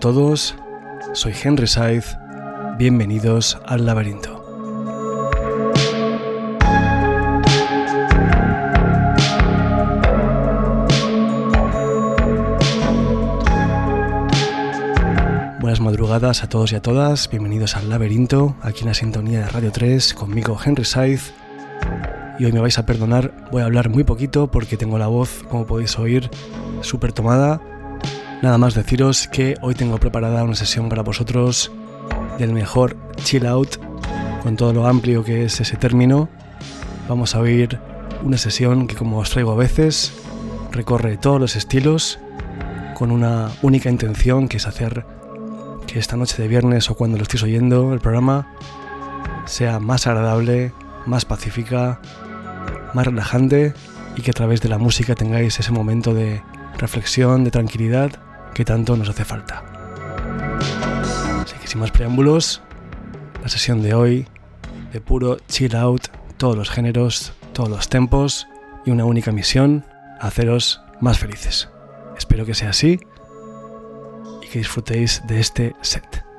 Todos, soy Henry Saiz, bienvenidos al laberinto. Buenas madrugadas a todos y a todas, bienvenidos al laberinto, aquí en la sintonía de Radio 3, conmigo Henry Saiz. Y hoy me vais a perdonar, voy a hablar muy poquito porque tengo la voz, como podéis oír, súper tomada. Nada más deciros que hoy tengo preparada una sesión para vosotros del mejor chill out, con todo lo amplio que es ese término. Vamos a oír una sesión que como os traigo a veces, recorre todos los estilos con una única intención que es hacer que esta noche de viernes o cuando lo estéis oyendo el programa sea más agradable, más pacífica, más relajante y que a través de la música tengáis ese momento de reflexión, de tranquilidad que tanto nos hace falta. Así que sin más preámbulos, la sesión de hoy de puro chill out, todos los géneros, todos los tempos y una única misión, haceros más felices. Espero que sea así y que disfrutéis de este set.